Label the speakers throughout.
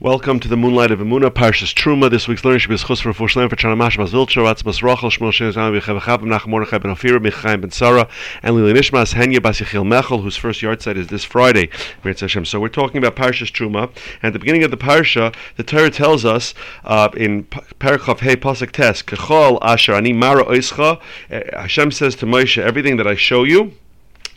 Speaker 1: Welcome to the Moonlight of Emuna, Parshas Truma. This week's learning should be Schus for Fushlein for Chanamash Mazvilcha, Ratzmas Rachel, Shmuel Shem Zayim Yechav Chabim Nachum Mordechai Ben Ofira, Michaim Ben Sarah, and Lili Nishmas Henya Bas Mechel, whose first yahrzeit is this Friday. So we're talking about Parshas Truma. And at the beginning of the Parsha, the Torah tells us uh, in Parachav Hey Pasuk Tes, Kechol Asher Ani Mara Oischa, uh, Hashem says to Moshe, everything that I show you,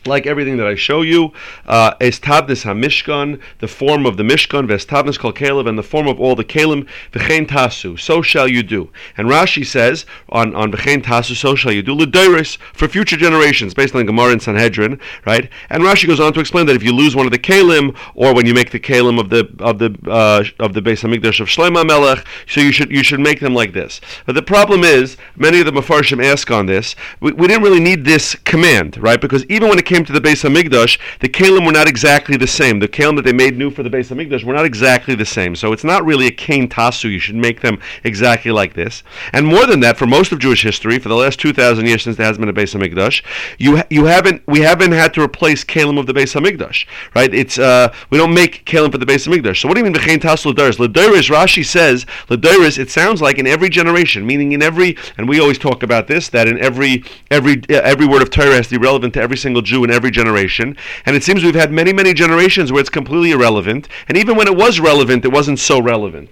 Speaker 1: like everything that I show you, uh, estabnis hamishkan, the form of the mishkan, vestabnis kol kalev, and the form of all the kalim, v'chein tasu, so shall you do. And Rashi says on on v'chein tasu, so shall you do l'deiris for future generations, based on Gemara and Sanhedrin, right? And Rashi goes on to explain that if you lose one of the kalim, or when you make the kalim of the of the uh, of the Beis Hamikdash of Shlomo Melech, so you should you should make them like this. But the problem is, many of the mafarshim ask on this. We, we didn't really need this command, right? Because even when it came to the base of Hamikdash, the kalim were not exactly the same. The kalim that they made new for the base of Hamikdash were not exactly the same. So it's not really a kain tasu. You should make them exactly like this. And more than that, for most of Jewish history, for the last two thousand years since there has been a Beis Hamikdash, you you haven't we haven't had to replace kalim of the Beis Hamikdash, right? It's uh, we don't make kalim for the Beis Hamikdash. So what do you mean the tasu l'doris? L'doris, Rashi says l'doris. It sounds like in every generation, meaning in every, and we always talk about this that in every every every word of Torah has to be relevant to every single Jew in every generation. And it seems we've had many, many generations where it's completely irrelevant. And even when it was relevant, it wasn't so relevant.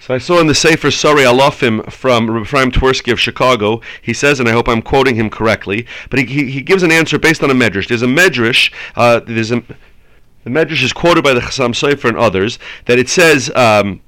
Speaker 1: So I saw in the Sefer Sorry Alofim from Ephraim Twersky of Chicago, he says, and I hope I'm quoting him correctly, but he, he, he gives an answer based on a medrash. There's a medrash, uh, there's a, the medrash is quoted by the Chassam Sofer and others, that it says, um,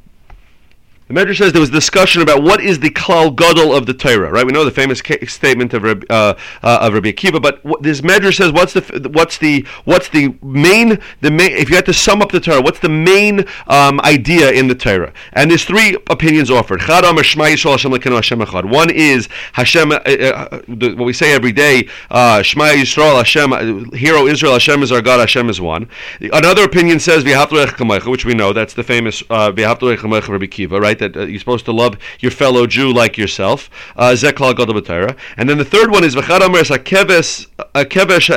Speaker 1: the Medrash says there was discussion about what is the klal gadol of the Torah, right? We know the famous statement of Rabbi, uh, uh, of Rabbi Akiva, but what, this Medrash says what's the what's the what's the main the main if you had to sum up the Torah, what's the main um, idea in the Torah? And there's three opinions offered. One is Hashem, uh, uh, what we say every day, uh, Shema Yisrael Hashem, uh, hero Israel Hashem is our God, Hashem is one. Another opinion says which we know that's the famous uh, Rabbi Akiva, right? Right? That uh, you're supposed to love your fellow Jew like yourself. Uh, Zeklal Gadol And then the third one is V'chad Omer as a keves a keves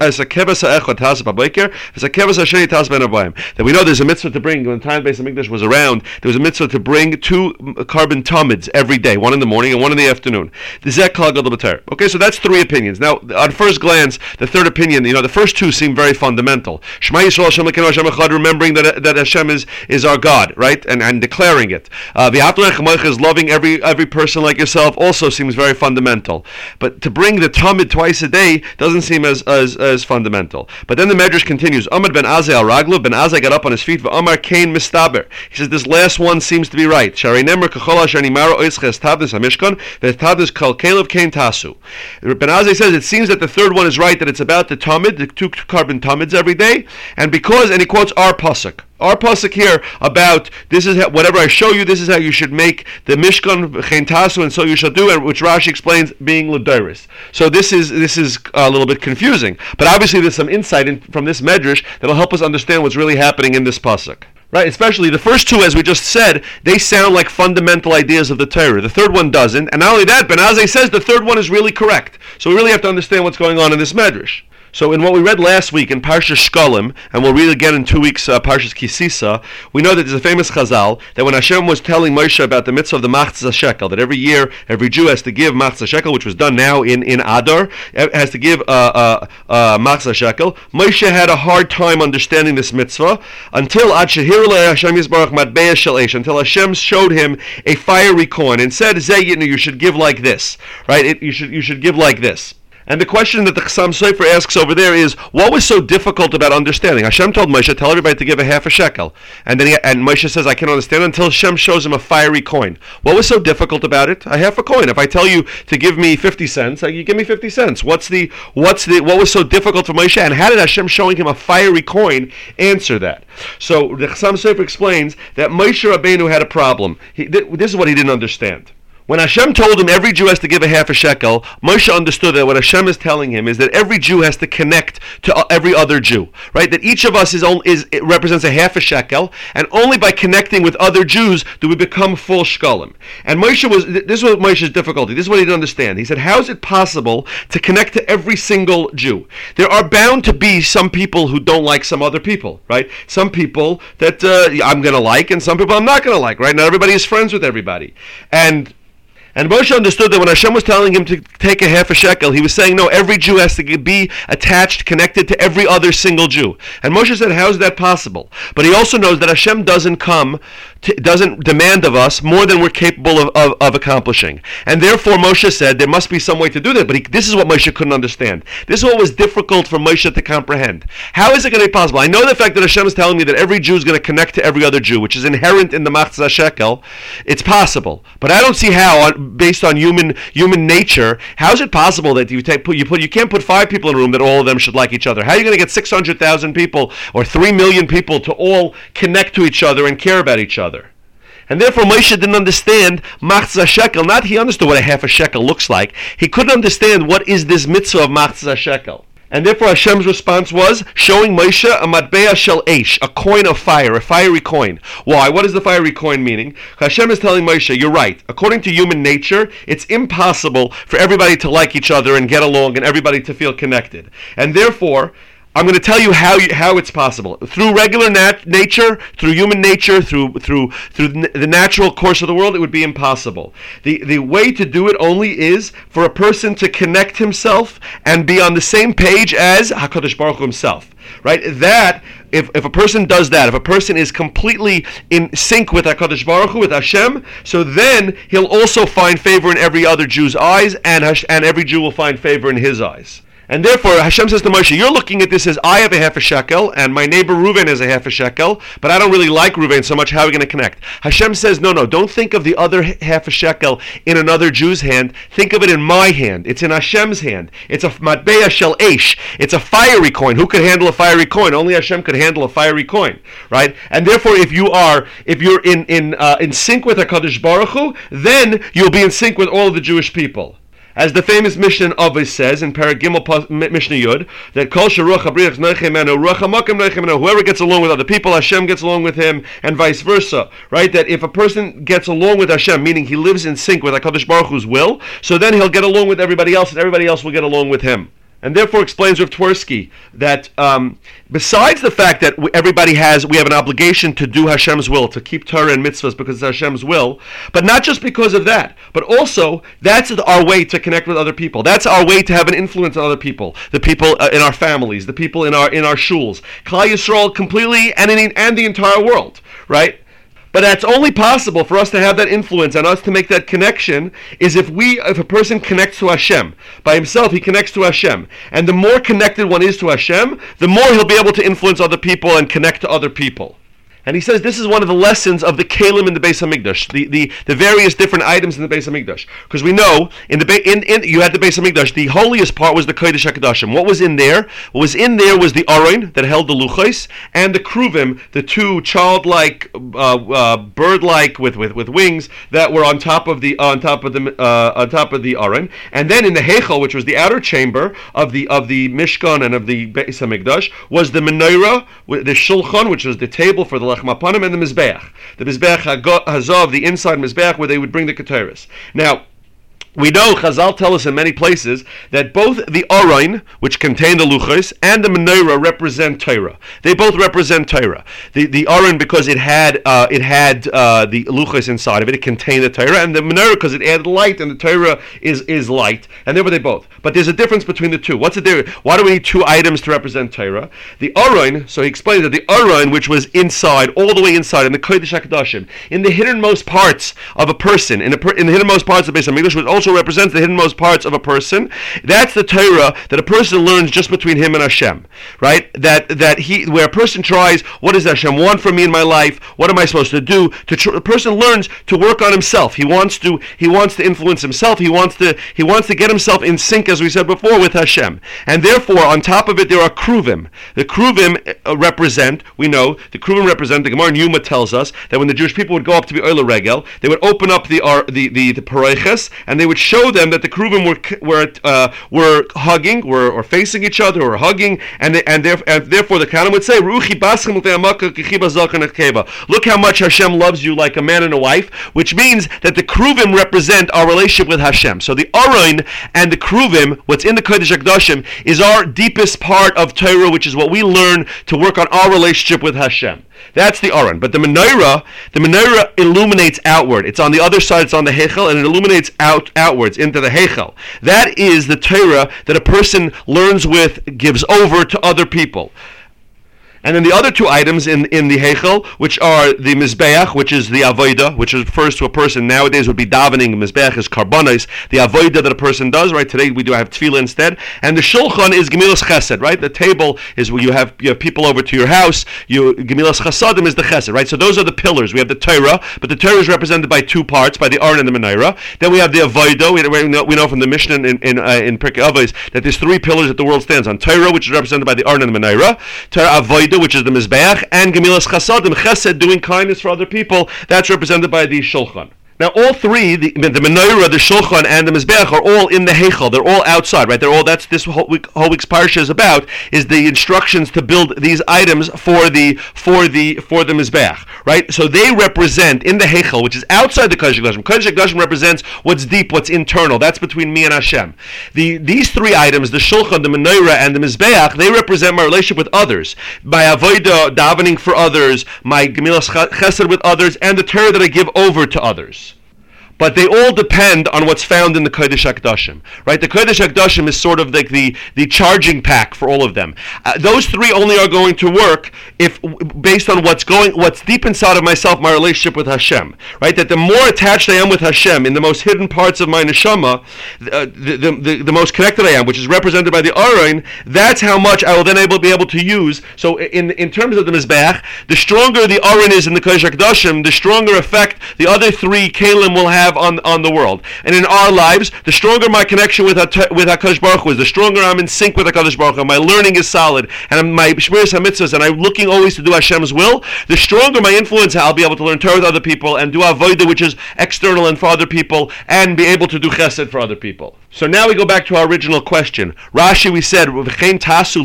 Speaker 1: as a keves ha'echad tas b'boiker as ha'sheni tas ben That we know there's a mitzvah to bring when the time Beis Hamikdash was around. There was a mitzvah to bring two korban tamids every day, one in the morning and one in the afternoon. The Zeklal Gadol Okay, so that's three opinions. Now, on first glance, the third opinion, you know, the first two seem very fundamental. Yisrael Hashem remembering that that Hashem is is our God, right, and and declaring it. Uh, is loving every every person like yourself also seems very fundamental. But to bring the Talmud twice a day doesn't seem as, as, as fundamental. But then the Medrash continues. Ahmad ben Azay al Raglu, ben Azay got up on his feet, Amar Kain Mistaber. He says this last one seems to be right. Kain. Ben Azay says it seems that the third one is right, that it's about the Talmud, the two korban Talmuds every day, and because, and he quotes our Pasuk. Our pasuk here about this is how, whatever I show you. This is how you should make the mishkan chentasu, and so you shall do it. Which Rashi explains being ladiris. So this is this is a little bit confusing, but obviously there's some insight in, from this medrash that'll help us understand what's really happening in this pasuk. Right, especially the first two, as we just said, they sound like fundamental ideas of the Torah. The third one doesn't, and not only that, Ben Azai says the third one is really correct. So we really have to understand what's going on in this medrash. So in what we read last week in Parsha Shkolim, and we'll read again in two weeks, uh, Parshas Kisisa, we know that there's a famous Chazal that when Hashem was telling Moshe about the mitzvah of the Machzah Shekel, that every year every Jew has to give Machzah Shekel, which was done now in, in Adar, has to give uh, uh, uh, Machzah Shekel. Moshe had a hard time understanding this mitzvah until Ad Hashem Yisbarach Matbeya Shel until Hashem showed him a fiery coin and said, Zeh, you should give like this, right? It, you should you should give like this. And the question that the Chassam Sofer asks over there is, what was so difficult about understanding? Hashem told Moshe, tell everybody to give a half a shekel. And then he, and Moshe says, I can't understand until Hashem shows him a fiery coin. What was so difficult about it? A half a coin. If I tell you to give me 50 cents, you give me 50 cents. What's the, what's the, what was so difficult for Moshe? And how did Hashem showing him a fiery coin answer that? So the Chassam Sofer explains that Moshe Rabbeinu had a problem. He, this is what he didn't understand. When Hashem told him every Jew has to give a half a shekel, Moshe understood that what Hashem is telling him is that every Jew has to connect to every other Jew, right? That each of us is, is represents a half a shekel, and only by connecting with other Jews do we become full shkolim. And Moshe was this was Moshe's difficulty. This is what he didn't understand. He said, "How is it possible to connect to every single Jew? There are bound to be some people who don't like some other people, right? Some people that uh, I'm going to like, and some people I'm not going to like, right? Not everybody is friends with everybody, and and Moshe understood that when Hashem was telling him to take a half a shekel, he was saying, no, every Jew has to be attached, connected to every other single Jew. And Moshe said, how is that possible? But he also knows that Hashem doesn't come, to, doesn't demand of us more than we're capable of, of, of, accomplishing. And therefore Moshe said, there must be some way to do that. But he, this is what Moshe couldn't understand. This is what was difficult for Moshe to comprehend. How is it going to be possible? I know the fact that Hashem is telling me that every Jew is going to connect to every other Jew, which is inherent in the Machzah Shekel. It's possible. But I don't see how, based on human human nature, how is it possible that you take put you put you can't put five people in a room that all of them should like each other? How are you going to get six hundred thousand people or three million people to all connect to each other and care about each other? And therefore Moshe didn't understand machzah shekel. Not he understood what a half a shekel looks like. He couldn't understand what is this mitzvah of machzah shekel. And therefore Hashem's response was showing Moshe a matbea shel eish, a coin of fire, a fiery coin. Why? What is the fiery coin meaning? Hashem is telling Moshe, you're right. According to human nature, it's impossible for everybody to like each other and get along and everybody to feel connected. And therefore, I'm going to tell you how you, how it's possible through regular nat- nature, through human nature, through through through the natural course of the world. It would be impossible. the The way to do it only is for a person to connect himself and be on the same page as Hakadosh Baruch Hu himself. Right? That if, if a person does that, if a person is completely in sync with Hakadosh Baruch Hu, with Hashem, so then he'll also find favor in every other Jew's eyes, and Hash- and every Jew will find favor in his eyes. And therefore, Hashem says to Moshe, You're looking at this as I have a half a shekel, and my neighbor Reuven has a half a shekel, but I don't really like Reuven so much. How are we going to connect? Hashem says, No, no, don't think of the other half a shekel in another Jew's hand. Think of it in my hand. It's in Hashem's hand. It's a matbeya shel esh. It's a fiery coin. Who could handle a fiery coin? Only Hashem could handle a fiery coin, right? And therefore, if you are, if you're in in uh, in sync with Hakadosh Baruch Hu, then you'll be in sync with all the Jewish people. As the famous Mishnah Avos says in Paragimel Mishnah Yud, that Kol Sharuch Abriach Neichemenu, Ruach Hamakim whoever gets along with other people, Hashem gets along with him, and vice versa. Right? That if a person gets along with Hashem, meaning he lives in sync with HaKadosh Baruch Hu's will, so then he'll get along with everybody else, and everybody else will get along with him and therefore explains Rav that um, besides the fact that everybody has, we have an obligation to do Hashem's will, to keep Torah and mitzvahs because it's Hashem's will, but not just because of that, but also that's our way to connect with other people. That's our way to have an influence on other people, the people uh, in our families, the people in our in our shuls, Klal Yisrael completely, and in, and the entire world, right? But that's only possible for us to have that influence and us to make that connection is if we, if a person connects to Hashem by himself, he connects to Hashem, and the more connected one is to Hashem, the more he'll be able to influence other people and connect to other people. And he says this is one of the lessons of the kalim in the Beis Hamikdash, the, the, the various different items in the Beis Hamikdash. Because we know in the in, in you had the Beis Hamikdash, the holiest part was the Kodesh Hakadoshim. What was in there? What was in there was the Aron that held the luchos and the kruvim, the two childlike, uh, uh, bird-like with, with, with wings that were on top of the on top of the uh, on top of the Aron. And then in the Heichel, which was the outer chamber of the of the Mishkan and of the Beis Hamikdash, was the menorah, the Shulchan, which was the table for the Mapanim and the Mizbeach. The Mizbeach Hazov, the inside Mizbeach, where they would bring the Keteris. Now, we know Chazal tell us in many places that both the Orain, which contain the Luchos, and the Menorah represent Torah. They both represent Torah. The the Orain because it had uh, it had uh, the Luchos inside of it, it contained the Torah, and the Menorah because it added light, and the Torah is is light, and there were they both. But there's a difference between the two. What's the difference? Why do we need two items to represent Torah? The Orain, so he explains that the Orain, which was inside, all the way inside, in the Kodesh Hakadoshim, in the hiddenmost parts of a person, in, a per, in the hiddenmost parts of the Beis Hamikdash, was also also represents the hiddenmost parts of a person. That's the Torah that a person learns just between him and Hashem, right? That that he where a person tries, what does Hashem want from me in my life? What am I supposed to do? To tr- a person learns to work on himself. He wants to he wants to influence himself. He wants to he wants to get himself in sync, as we said before, with Hashem. And therefore, on top of it, there are kruvim. The kruvim uh, represent, we know, the kruvim represent. The Gemara Yuma tells us that when the Jewish people would go up to be Oila Regel, they would open up the the the, the and they would show them that the kruvim were were uh, were hugging, were or facing each other, or hugging, and they, and, therefore, and therefore the Kanim would say, Look how much Hashem loves you like a man and a wife, which means that the kruvim represent our relationship with Hashem. So the Aron and the kruvim, what's in the Kodesh Akdoshim, is our deepest part of Torah, which is what we learn to work on our relationship with Hashem. That's the Aron. But the menorah, the menorah illuminates outward. It's on the other side. It's on the Hechel, and it illuminates out outwards into the Hechel. That is the Torah that a person learns with, gives over to other people. And then the other two items in, in the Heichel, which are the Mizbeach, which is the Avoida, which refers to a person nowadays would be davening. Mizbeach is karbonis, the Avoida that a person does, right? Today we do have tefillah instead. And the Shulchan is Gemilas Chesed, right? The table is where you have, you have people over to your house. You Gemilas Chesedim is the Chesed, right? So those are the pillars. We have the Torah, but the Torah is represented by two parts, by the Aron and the Menorah. Then we have the Avoida. We, know, we know from the Mishnah in, in, uh, in Pirkei Avos that there's three pillars that the world stands on. Torah, which is represented by the Aron and the Menorah. Torah Avoida, which is the Mizbeach, and Gemilas Chasadim, Chesed, doing kindness for other people. That's represented by the Shulchan. Now, all three, the, the menorah, the shulchan, and the mizbeach, are all in the heichal. They're all outside, right? They're all. That's this whole, week, whole week's parsha is about is the instructions to build these items for the for the for the mizbeach, right? So they represent in the heichal, which is outside the kodesh Kodashim. Kodesh Kodashim represents what's deep, what's internal. That's between me and Hashem. The these three items, the shulchan, the menorah, and the mizbeach, they represent my relationship with others. My avodah, davening for others, my gemilas chesed with others, and the Torah that I give over to others but they all depend on what's found in the Kodesh Akdashim, right? The Kodesh Akdashim is sort of like the, the charging pack for all of them. Uh, those three only are going to work if based on what's going, what's deep inside of myself, my relationship with Hashem, right? That the more attached I am with Hashem in the most hidden parts of my neshama, uh, the, the, the, the, most connected I am, which is represented by the Aron, that's how much I will then able be able to use. So in in terms of the Mizbeach, the stronger the Aron is in the Kodesh Akdashim, the stronger effect the other three Kalim will have have on, on the world. And in our lives, the stronger my connection with with Hakadosh Baruch Hu is, the stronger I'm in sync with Hakadosh Baruch Hu. My learning is solid, and my shmiras hamitzvahs, and I'm looking always to do Hashem's will. The stronger my influence, I'll be able to learn Torah with other people and do avodah, which is external and for other people, and be able to do chesed for other people. So now we go back to our original question. Rashi, we said, tasu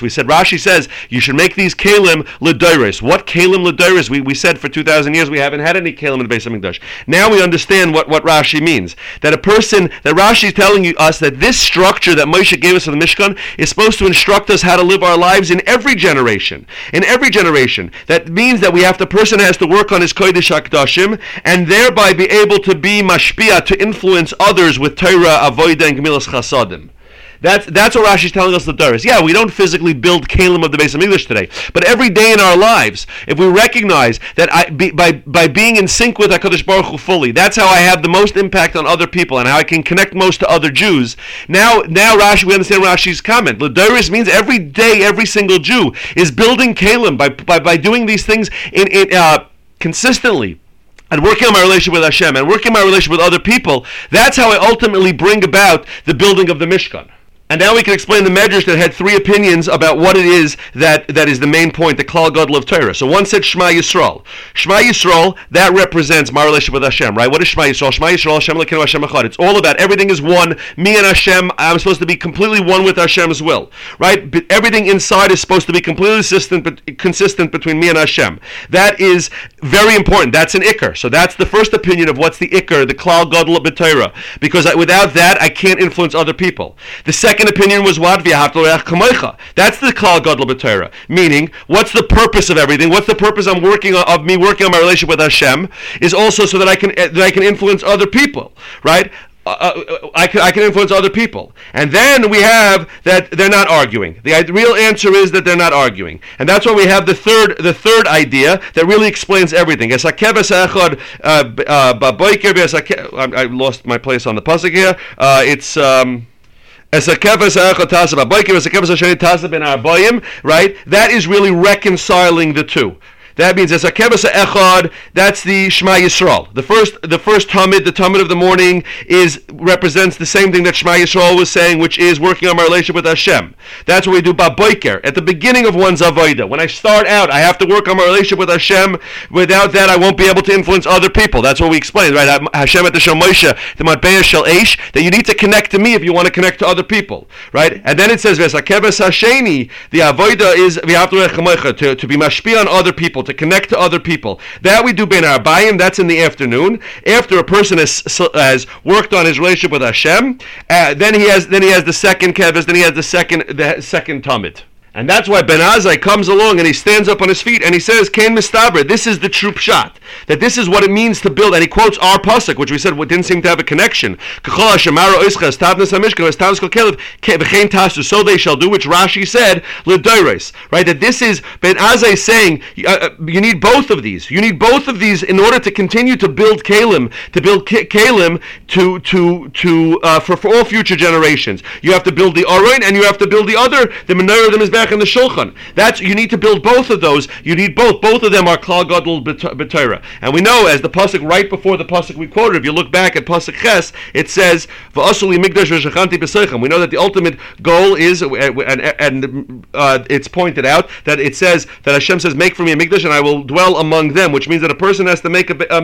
Speaker 1: We said, Rashi says, you should make these kalim ledoiris. What kalim ledoiris? We, we said for 2,000 years we haven't had any kalim in the Beis HaMikdash. Now we understand what, what Rashi means. That a person, that Rashi is telling you, us that this structure that Moshe gave us in the Mishkan is supposed to instruct us how to live our lives in every generation. In every generation. That means that we have, the person has to work on his Kodesh HaKdashim and thereby be able to be mashpia, to influence others with Torah, and gemilas chasadim. That's that's what Rashi's telling us the Doris. Yeah, we don't physically build kalim of the base of English today, but every day in our lives, if we recognize that I, be, by by being in sync with Hakadosh Baruch Hu fully, that's how I have the most impact on other people and how I can connect most to other Jews. Now, now Rashi, we understand Rashi's comment. Doris means every day, every single Jew is building kalim by by, by doing these things in, in uh, consistently and working on my relationship with Hashem and working on my relationship with other people, that's how I ultimately bring about the building of the Mishkan. And now we can explain the Medrash that had three opinions about what it is that, that is the main point, the Klal Gadol of Torah. So one said Shema Yisrael. Shema Yisrael, that represents my relationship with Hashem, right? What is Shema Yisrael? Shema Yisrael, Hashem Lekinu Hashem Echad. It's all about everything is one. Me and Hashem, I'm supposed to be completely one with Hashem's will, right? But everything inside is supposed to be completely consistent, but consistent between me and Hashem. That is very important. That's an Iker. So that's the first opinion of what's the Iker, the Klal Gadol of Torah. Because without that, I can't influence other people. The second second opinion was what? That's the Klal Gadol B'Torah. Meaning, what's the purpose of everything? What's the purpose I'm working on, of me working on my relationship with Hashem? Is also so that I can that I can influence other people, right? uh, uh, I can I can influence other people. And then we have that they're not arguing. The real answer is that they're not arguing, and that's why we have the third the third idea that really explains everything. Uh, I lost my place on the pasuk here. Uh, it's. Um, right? That is really reconciling the two. That means as a kevasa echad. That's the Shema Yisrael. The first, the first tamid, the tamid of the morning, is represents the same thing that Shema Yisrael was saying, which is working on my relationship with Hashem. That's what we do baboiker at the beginning of one's avodah. When I start out, I have to work on my relationship with Hashem. Without that, I won't be able to influence other people. That's what we explained, right? Hashem at the Shel the Matbeya Shel Eish, that you need to connect to me if you want to connect to other people, right? And then it says Vesakevas Hasheni, the avodah is to, to be mashpi on other people to connect to other people. That we do ben arbayim. That's in the afternoon. After a person has, has worked on his relationship with Hashem, uh, then he has then he has the second kevis. Then he has the second the second tamid. And that's why Ben Azai comes along and he stands up on his feet and he says, Kain Mistaber, this is the true shot. That this is what it means to build. And he quotes our pasuk, which we said didn't seem to have a connection. So they shall do, which Rashi said, Right? That this is Ben Azai saying, uh, uh, you need both of these. You need both of these in order to continue to build Kalim, to build Kalim to, to, to, uh, for, for all future generations. You have to build the Arain and you have to build the other, the Menorah, the And the Shulchan. That's you need to build both of those. You need both. Both of them are Klal Gadol B'Torah. And we know, as the pasuk right before the pasuk we quoted, if you look back at pasuk Ches, it says V'asuli B'Seichem. We know that the ultimate goal is, and, and uh, it's pointed out that it says that Hashem says, "Make for me a Migdash, and I will dwell among them," which means that a person has to make a, a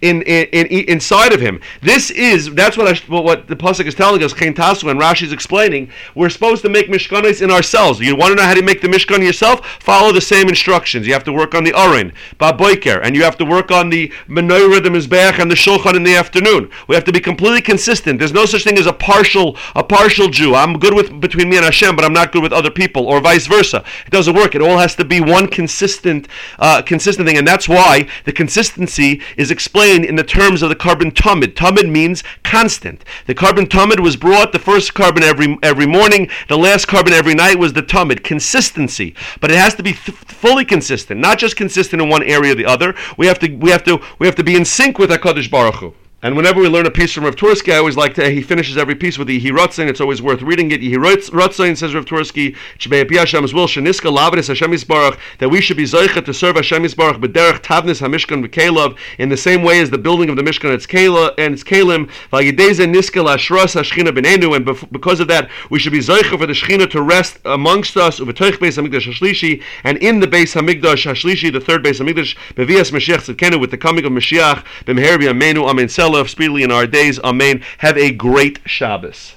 Speaker 1: in, in, in, inside of him. This is that's what I, what the pasuk is telling us. Tasu and Rashi is explaining. We're supposed to make mishkanis in ourselves. You want to know how to make the Mishkan yourself? Follow the same instructions. You have to work on the Arin, Baboiker, and you have to work on the Menorah, the Mizbeach, and the Shulchan in the afternoon. We have to be completely consistent. There's no such thing as a partial a partial Jew. I'm good with between me and Hashem, but I'm not good with other people, or vice versa. It doesn't work. It all has to be one consistent uh, consistent thing, and that's why the consistency is explained in the terms of the korban tamid. Tamid means constant. The korban tamid was brought the first korban every every morning. The last korban every night was the tamid consistency, but it has to be th- fully consistent, not just consistent in one area or the other. We have to we have to we have to be in sync with Hakadosh Baruch Hu. And whenever we learn a piece from Rav Tursky, I always like to, he finishes every piece with the Yehirotzin. It's always worth reading it. Yehirotzin, says Rav Tursky, Hashem will, Sheniska Lavadis Hashem Yisbarach, that we should be Zoichet to serve Hashem Yisbarach, B'derech Tavnis HaMishkan V'Kelav, in the same way as the building of the Mishkan and its Kalim, V'yideze Niska Lashras HaShchina B'nenu, and because of that, we should be Zoichet for the Shechina to rest amongst us, Uv'toich Beis HaMikdash HaShlishi, and in the Beis HaMikdash HaShlishi, the third Beis HaMikdash, B'vias Mashiach Tzidkenu, with the coming of Mashiach, B'mher B'Yamenu, Amen Sel, speedily in our days. Amen. Have a great Shabbos.